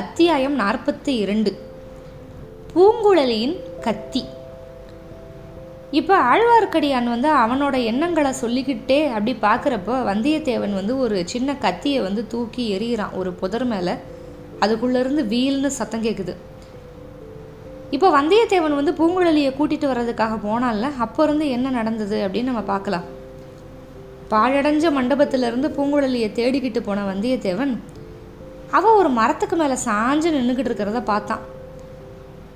அத்தியாயம் நாற்பத்தி இரண்டு. பூங்குழலியின் கத்தி. இப்போ ஆழ்வார்க்கடியான் வந்து அவனோட எண்ணங்களை சொல்லிக்கிட்டே அப்படி பார்க்குறப்போ வந்தியத்தேவன் வந்து ஒரு சின்ன கத்தியை வந்து தூக்கி எறிகிறான். ஒரு புதர் மேலே. அதுக்குள்ளேருந்து வீல்னு சத்தம் கேட்குது இப்போ வந்தியத்தேவன் வந்து பூங்குழலியை கூட்டிகிட்டு வர்றதுக்காக போனான்ல அப்போ இருந்து என்ன நடந்தது அப்படின்னு நம்ம பார்க்கலாம். பாழடைஞ்ச மண்டபத்திலிருந்து பூங்குழலியை தேடிக்கிட்டு போன வந்தியத்தேவன் அவள் ஒரு மரத்துக்கு மேலே சாஞ்சு நின்றுக்கிட்டு இருக்கிறத பார்த்தான்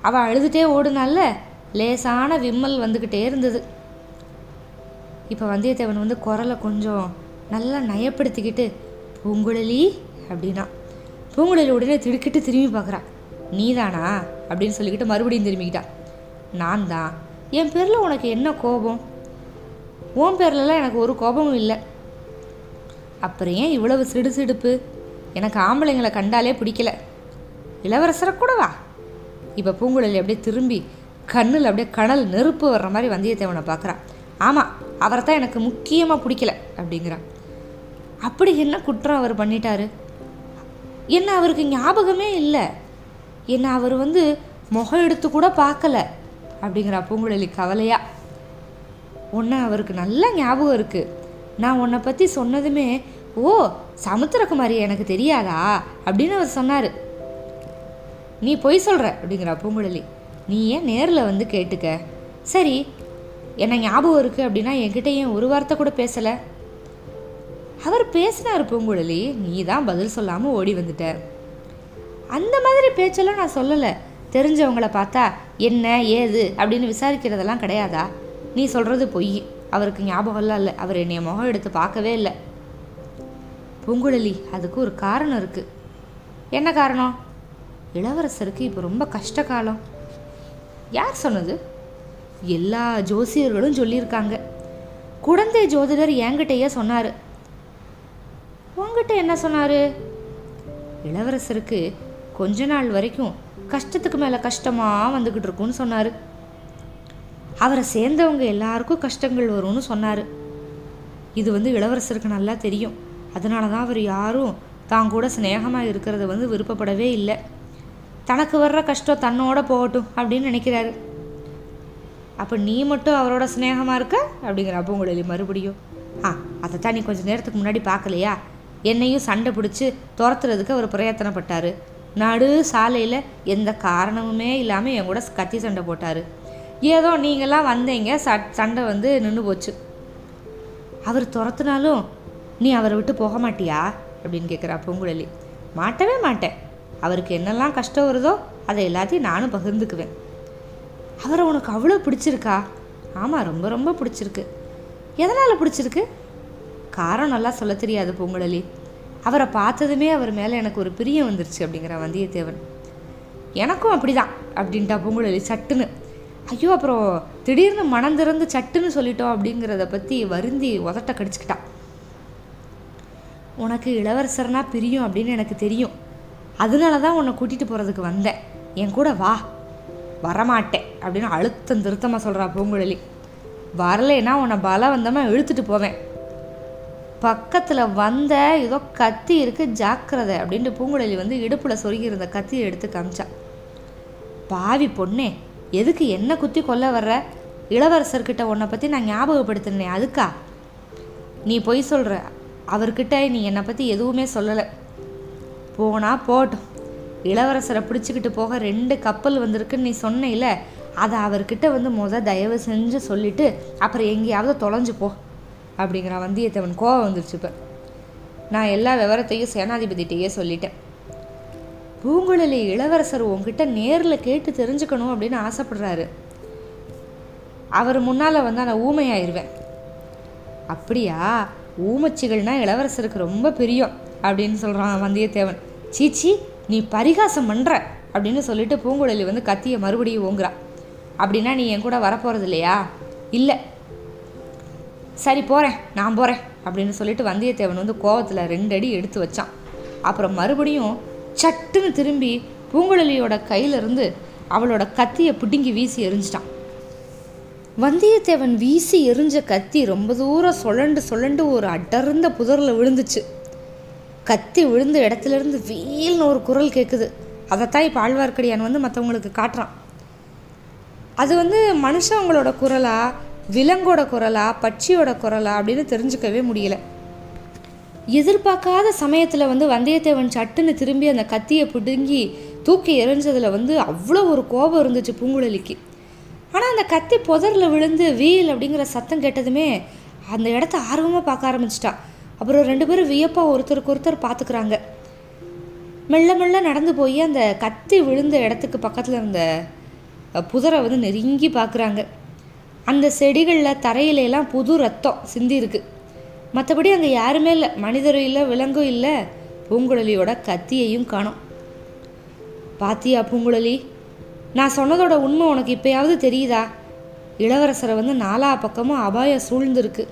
அவள் அழுதுகிட்டே ஓடுனால லேசான விம்மல் வந்துக்கிட்டே இருந்தது. இப்போ வந்தியத்தேவன் வந்து குரலை கொஞ்சம் நல்லா நயப்படுத்திக்கிட்டு பூங்குழலி அப்படின்னா. பூங்குழலி உடனே திடுக்கிட்டு திரும்பி பார்க்குறா. நீதானா? அப்படின்னு சொல்லிக்கிட்டு மறுபடியும் திரும்பிக்கிட்டா. நான் தான். என் பேரில் உனக்கு என்ன கோபம்? உன் பேர்லலாம் எனக்கு ஒரு கோபமும் இல்லை. அப்புறம் ஏன் இவ்வளவு சிடு சிடுப்பு எனக்கு ஆம்பளைங்களை கண்டாலே பிடிக்கல. இளவரசரை கூட வா. இப்போ பூங்குழலி அப்படியே திரும்பி கண்ணில் அப்படியே கனல் நெருப்பு வர்ற மாதிரி வந்தியத்தேவனை பார்க்குறான் ஆமாம் அவரை தான் எனக்கு முக்கியமாக பிடிக்கல அப்படிங்கிறான் அப்படி என்ன குற்றம் அவர் பண்ணிட்டாரு? என்ன அவருக்கு ஞாபகமே இல்லை. என்ன அவர் வந்து முகம் எடுத்து கூட பார்க்கல அப்படிங்கிறா பூங்குழலி கவலையாக உன்னை அவருக்கு நல்ல ஞாபகம் இருக்குது நான் உன்னை பற்றி சொன்னதுமே ஓ சமுத்திரகுமாரி எனக்கு தெரியாதா? அப்படின்னு அவர் சொன்னார். நீ பொய் சொல்கிற அப்படிங்கிறா பூங்குழலி. நீ ஏன் நேரில் வந்து கேட்டுக்க? சரி என்ன ஞாபகம் இருக்குது அப்படின்னா என்கிட்ட ஏன் ஒரு வார்த்தை கூட பேசலை? அவர் பேசினார் பூங்குழலி நீ தான் பதில் சொல்லாமல் ஓடி வந்துட்ட. அந்த மாதிரி பேச்செல்லாம் நான் சொல்லலை. தெரிஞ்சவங்கள பார்த்தா என்ன ஏது அப்படின்னு விசாரிக்கிறதெல்லாம் கிடையாதா? நீ சொல்கிறது பொய். அவருக்கு ஞாபகம்லாம் இல்லை. அவர் என்னைய முகம் எடுத்து பார்க்கவே இல்லை. பூங்குழலி அதுக்கு ஒரு காரணம் இருக்குது என்ன காரணம்? இளவரசருக்கு இப்போ ரொம்ப கஷ்ட காலம். யார் சொன்னது? எல்லா ஜோசியர்களும் சொல்லியிருக்காங்க. குழந்தை ஜோதிடர் என்கிட்டயே சொன்னார். உங்ககிட்ட என்ன சொன்னார்? இளவரசருக்கு கொஞ்ச நாள் வரைக்கும் கஷ்டத்துக்கு மேலே கஷ்டமாக வந்துக்கிட்டு இருக்கும்னு சொன்னார். அவரை சேர்ந்தவங்க எல்லாருக்கும் கஷ்டங்கள் வரும்னு சொன்னார். இது வந்து இளவரசருக்கு நல்லா தெரியும். அதனால தான் அவர் யாரும் தான் கூட சிநேகமாக இருக்கிறத வந்து விருப்பப்படவே இல்லை. தனக்கு வர்ற கஷ்டம் தன்னோட போகட்டும் அப்படின்னு நினைக்கிறாரு. அப்போ நீ மட்டும் அவரோட சிநேகமாக இருக்க? அப்படிங்கிற பூங்குழலி மறுபடியும் ஆ அதைத்தான் நீ கொஞ்சம் நேரத்துக்கு முன்னாடி பார்க்கலையா? என்னையும் சண்டை பிடிச்சி துரத்துறதுக்கு அவர் பிரயத்தனப்பட்டார். நடு சாலையில் எந்த காரணமுமே இல்லாமல் என் கூட கத்தி சண்டை போட்டார். ஏதோ நீங்களாம் வந்தீங்க ச சண்டை வந்து நின்று போச்சு. அவர் துரத்துனாலும் நீ அவரை விட்டு போக மாட்டியா? அப்படின்னு கேட்குறா பூங்குழலி. மாட்டவே மாட்டேன். அவருக்கு என்னெல்லாம் கஷ்டம் வருதோ அதை எல்லாத்தையும் நானும் பகிர்ந்துக்குவேன். அவரை உனக்கு அவ்வளோ பிடிச்சிருக்கா? ஆமாம் ரொம்ப ரொம்ப பிடிச்சிருக்கு. எதனால் பிடிச்சிருக்கு? காரம் நல்லா சொல்ல தெரியாது பூங்குழலி. அவரை பார்த்ததுமே அவர் மேலே எனக்கு ஒரு பிரியம் வந்துருச்சு அப்படிங்கிற வந்தியத்தேவன். எனக்கும் அப்படிதான் அப்படின்ட்டா பூங்குழலி சட்டுன்னு. ஐயோ அப்புறம் திடீர்னு மனம் திறந்து சட்டுன்னு சொல்லிட்டோம் அப்படிங்கிறத பற்றி வருந்தி உதட்ட கடிச்சுக்கிட்டான் உனக்கு இளவரசர்னா பிரியும் அப்படின்னு எனக்கு தெரியும். அதனால தான் உன்னை கூட்டிகிட்டு போகிறதுக்கு வந்தேன். என் கூட வா. வரமாட்டேன் அப்படின்னு அழுத்தம் திருத்தமாக சொல்கிறா பூங்குழலி. வரலைன்னா உன்னை பலவந்தமாக இழுத்துட்டு போவேன். பக்கத்தில் வந்த ஏதோ கத்தி இருக்கு ஜாக்கிரதை அப்படின்ட்டு பூங்குழலி வந்து இடுப்பில் சொருகி இருந்த கத்தியை எடுத்து காமிச்சா. பாவி பொண்ணே எதுக்கு என்ன குத்தி கொல்ல வர்ற? இளவரசர்கிட்ட உன்னை பற்றி நான் ஞாபகப்படுத்தினேன். அதுக்கா? நீ பொய் சொல்கிற அவர்கிட்ட நீ என்னை பற்றி எதுவுமே சொல்லலை. போனால் போட்டோம். இளவரசரை பிடிச்சிக்கிட்டு போக ரெண்டு கப்பல் வந்திருக்குன்னு நீ சொன்னையில அதை அவர்கிட்ட வந்து முத தயவு செஞ்சு சொல்லிவிட்டு அப்புறம் எங்கேயாவது தொலைஞ்சு போ அப்படிங்கிற வந்தியத்தேவன் கோவம் வந்துருச்சு இப்போ. நான் எல்லா விவரத்தையும் சேனாதிபதிகிட்டேயே சொல்லிட்டேன். பூங்குழலி இளவரசர் உங்ககிட்ட நேரில் கேட்டு தெரிஞ்சுக்கணும் அப்படின்னு ஆசைப்படுறாரு. அவர் முன்னால் வந்து நான் ஊமையாயிருவேன். அப்படியா? ஊமச்சிகள்னா இளவரசருக்கு ரொம்ப பிரியம் அப்படின்னு சொல்கிறான் வந்தியத்தேவன். சீச்சி நீ பரிகாசம் பண்ணுற அப்படின்னு சொல்லிட்டு பூங்குழலி வந்து கத்தியை மறுபடியும் ஓங்குறா. அப்படின்னா நீ என் கூட வரப்போகிறது இல்லையா? இல்லை. சரி போகிறேன் நான் போகிறேன் அப்படின்னு சொல்லிட்டு வந்தியத்தேவன் வந்து கோவத்தில் ரெண்டு அடி எடுத்து வச்சான். அப்புறம் மறுபடியும் சட்டுன்னு திரும்பி பூங்குழலியோட கையிலிருந்து அவளோட கத்தியை பிடுங்கி வீசி எரிஞ்சிட்டான் வந்தியத்தேவன் வீசி எரிஞ்ச கத்தி ரொம்ப தூரம் சுழண்டு சுழண்டு ஒரு அடர்ந்த புதரில் விழுந்துச்சு. கத்தி விழுந்த இடத்துல இருந்து வீல்னு ஒரு குரல் கேட்குது அதைத்தான் இப்போ ஆழ்வார்க்கடியான் வந்து மற்றவங்களுக்கு காட்டுறான். அது வந்து மனுஷங்களோட குரலா விலங்கோட குரலா பட்சியோட குரலா அப்படின்னு தெரிஞ்சுக்கவே முடியல. எதிர்பார்க்காத சமயத்தில் வந்து வந்தியத்தேவன் சட்டுன்னு திரும்பி அந்த கத்தியை பிடுங்கி தூக்கி எறிஞ்சதில் வந்து அவ்வளோ ஒரு கோபம் இருந்துச்சு பூங்குழலிக்கு. ஆனால் அந்த கத்தி புதரில் விழுந்து வீல் அப்படிங்கிற சத்தம் கேட்டதுமே அந்த இடத்த ஆர்வமாக பார்க்க ஆரம்பிச்சிட்டான் அப்புறம் ரெண்டு பேரும் வியப்பாக ஒருத்தருக்கு ஒருத்தர் பார்த்துக்கிறாங்க. மெல்ல மெல்ல நடந்து போய் அந்த கத்தி விழுந்த இடத்துக்கு பக்கத்தில் இருந்த புதரை வந்து நெருங்கி பார்க்குறாங்க. அந்த செடிகளில் தரையிலெல்லாம் புது ரத்தம் சிந்தி இருக்கு. மற்றபடி அங்கே யாருமே இல்லை. மனிதரும் இல்லை விலங்கும் இல்லை. பூங்குழலியோட கத்தியையும் காணும். பாத்தியா பூங்குழலி? நான் சொன்னதோட உண்மை உனக்கு இப்பயாவது தெரியுதா? இளவரசரை வந்து நாலா பக்கமும் அபாயம் சூழ்ந்திருக்கு.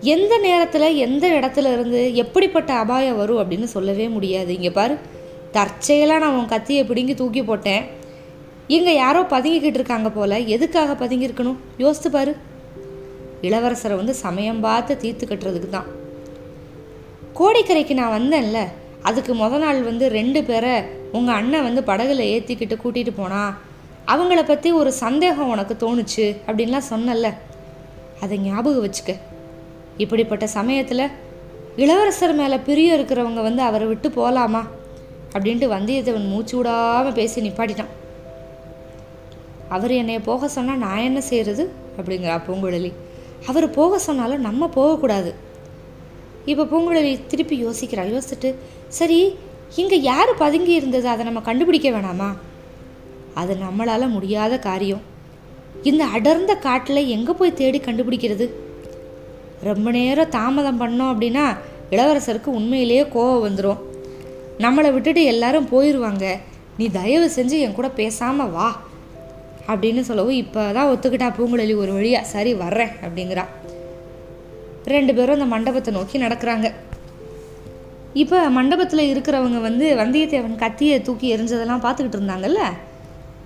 எந்த நேரத்தில் எந்த இடத்துல இருந்து எப்படிப்பட்ட அபாயம் வரும் அப்படின்னு சொல்லவே முடியாது. இங்கே பாரு தற்செயலாக நான் உன் கத்தியை பிடுங்கி தூக்கி போட்டேன். இங்கே யாரோ பதுங்கிக்கிட்டு இருக்காங்க போல எதுக்காக பதுங்கியிருக்கணும்? யோசித்து பாரு. இளவரசரை வந்து சமயம் பார்த்து தீர்த்து கட்டுறதுக்கு தான் கோடிக்கரைக்கு நான் வந்தேன்ல அதுக்கு முத நாள் வந்து ரெண்டு பேரை உங்கள் அண்ணன் வந்து படகுல ஏற்றிக்கிட்டு கூட்டிகிட்டு போனா அவங்கள பற்றி ஒரு சந்தேகம் உனக்கு தோணுச்சு அப்படின்லாம் சொன்னல அதை ஞாபகம் வச்சுக்க. இப்படிப்பட்ட சமயத்தில் இளவரசர் மேலே பிரியம் இருக்கிறவங்க வந்து அவரை விட்டு போகலாமா அப்படின்ட்டு வந்தியத்தேவன் மூச்சு விடாமல் பேசி நிப்பாட்டிட்டான். அவர் என்னைய போக சொன்னால் நான் என்ன செய்கிறது அப்படிங்கிறா பூங்குழலி அவர் போக சொன்னாலும் நம்ம போகக்கூடாது. இப்போ பூங்குழலி திருப்பி யோசிக்கிறா. யோசிச்சுட்டு சரி இங்கே யார் பதுங்கி இருந்தது? அதை நம்ம கண்டுபிடிக்க வேணாமா? அது நம்மளால் முடியாத காரியம். இந்த அடர்ந்த காட்டில் எங்கே போய் தேடி கண்டுபிடிக்கிறது? ரொம்ப நேரம் தாமதம் பண்ணோம் அப்படின்னா இளவரசருக்கு உண்மையிலேயே கோவம் வந்துடும் நம்மளை விட்டுட்டு எல்லாரும் போயிடுவாங்க நீ தயவு செஞ்சு என் கூட பேசாமல் வா. அப்படின்னு சொல்லவும் இப்போ தான் ஒத்துக்கிட்டா பூங்குழலி ஒரு வழியா. சரி வர்றேன் அப்படிங்கிறா. ரெண்டு பேரும் அந்த மண்டபத்தை நோக்கி நடக்கிறாங்க. இப்போ மண்டபத்தில் இருக்கிறவங்க வந்து வந்தியத்தேவன் கத்தியை தூக்கி எரிஞ்சதெல்லாம் பார்த்துக்கிட்டு இருந்தாங்கல்ல?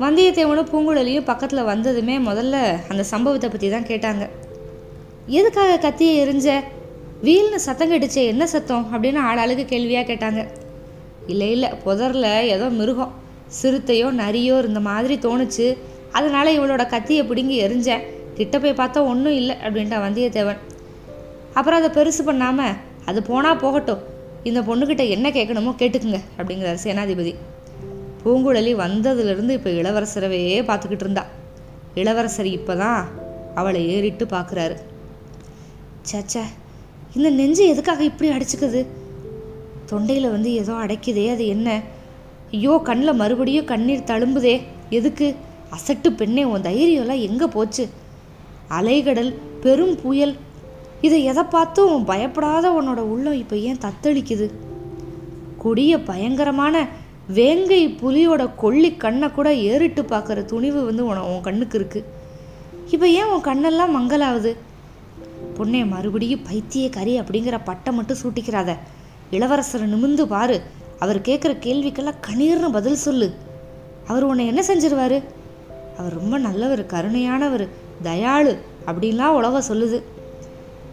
வந்தியத்தேவனும் பூங்குழலியும் பக்கத்தில் வந்ததுமே முதல்ல அந்த சம்பவத்தை பற்றி தான் கேட்டாங்க. எதுக்காக கத்தியை எரிஞ்ச வீல்னு சத்தம் கெட்டுச்சே என்ன சத்தம்? அப்படின்னு ஆளாளுக்கு கேள்வியாக கேட்டாங்க. இல்லை இல்லை புதரில் ஏதோ மிருகம் சிறுத்தையோ நரியோ இருந்த மாதிரி தோணுச்சு. அதனால் இவளோட கத்தியை பிடுங்கி எரிஞ்சேன் கிட்ட போய் பார்த்தா ஒன்றும் இல்லை அப்படின்ட்டா வந்தியத்தேவன். அப்புறம் அதை பெருசு பண்ணாமல் அது போனால் போகட்டும். இந்த பொண்ணுக்கிட்ட என்ன கேட்கணுமோ கேட்டுக்குங்க அப்படிங்கிறார் சேனாதிபதி. பூங்குழலி வந்ததுலேருந்து இப்போ இளவரசரவே பார்த்துக்கிட்டு இருந்தா. இளவரசர் இப்போ தான் அவளை ஏறிட்டு பார்க்குறாரு. சச்சா இந்த நெஞ்சு எதுக்காக இப்படி அடிச்சுக்குது? தொண்டையில் வந்து ஏதோ அடைக்குதே அது என்ன? ஐயோ கண்ணில் மறுபடியும் கண்ணீர் தழும்புதே. எதுக்கு? அசட்டு பெண்ணே உன் தைரியம்லாம் எங்கே போச்சு? அலைகடல் பெரும் புயல் இதை எதை பார்த்தும் பயப்படாத உன்னோட உள்ளம் இப்போ ஏன் தத்தளிக்குது? கொடிய பயங்கரமான வேங்கை புலியோட கொள்ளி கண்ணை கூட ஏறிட்டு பார்க்குற துணிவு வந்து உன உன் கண்ணுக்கு இருக்கு. இப்போ ஏன் உன் கண்ணெல்லாம் மங்கலாகுது? பொண்ணே மறுபடியும் பைத்திய கறி அப்படிங்கிற பட்டை மட்டும் சூட்டிக்கிறாத. இளவரசரை நிமிந்து பாரு. அவர் கேட்குற கேள்விக்கெல்லாம் கணீர்னு பதில் சொல்லு. அவர் உன்னை என்ன செஞ்சிருவாரு? அவர் ரொம்ப நல்லவர் கருணையானவர் தயாளு அப்படின்லாம் உலக சொல்லுது.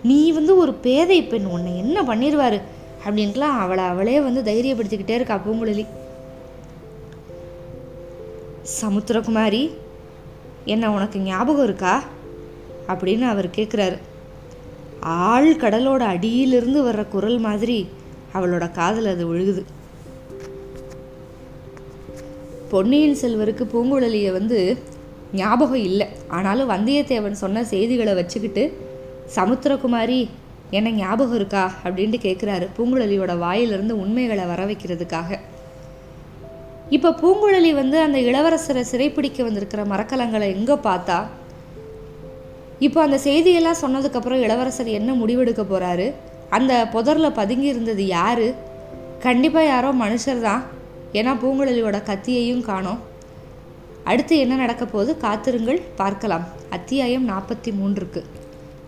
நீ வந்து ஒரு பேதை பெண் உன்னை என்ன பண்ணிடுவாரு அப்படின்ட்டுலாம் அவளை அவளே வந்து தைரியப்படுத்திக்கிட்டே இருக்கா பூங்குழலி. சமுத்திரகுமாரி என்ன உனக்கு ஞாபகம் இருக்கா? அப்படின்னு அவர் கேட்குறாரு ஆள் கடலோட அடியிலிருந்து வர்ற குரல் மாதிரி அவளோட காதல் அது விழுகுது. பொன்னியின் செல்வருக்கு பூங்குழலியை வந்து ஞாபகம் இல்லை. ஆனாலும் வந்தியத்தேவன் சொன்ன செய்திகளை வச்சுக்கிட்டு சமுத்திரகுமாரி என்ன ஞாபகம் இருக்கா? அப்படின்ட்டு கேட்குறாரு பூங்குழலியோட வாயிலிருந்து உண்மைகளை வர வைக்கிறதுக்காக. இப்போ பூங்குழலி வந்து அந்த இளவரசரை சிறைப்பிடிக்க வந்திருக்கிற மரக்கலங்களை எங்கே பார்த்தா? இப்போ அந்த செய்தியெல்லாம் சொன்னதுக்கப்புறம் இளவரசர் என்ன முடிவெடுக்க போகிறாரு அந்த புதரில் பதுங்கி இருந்தது யார்? கண்டிப்பாக யாரோ மனுஷர் தான். ஏன்னா பூங்குழலியோட கத்தியையும் காணோம். அடுத்து என்ன நடக்க போகுது? காத்திருங்கள் பார்க்கலாம். அத்தியாயம் நாற்பத்தி மூன்றுக்கு.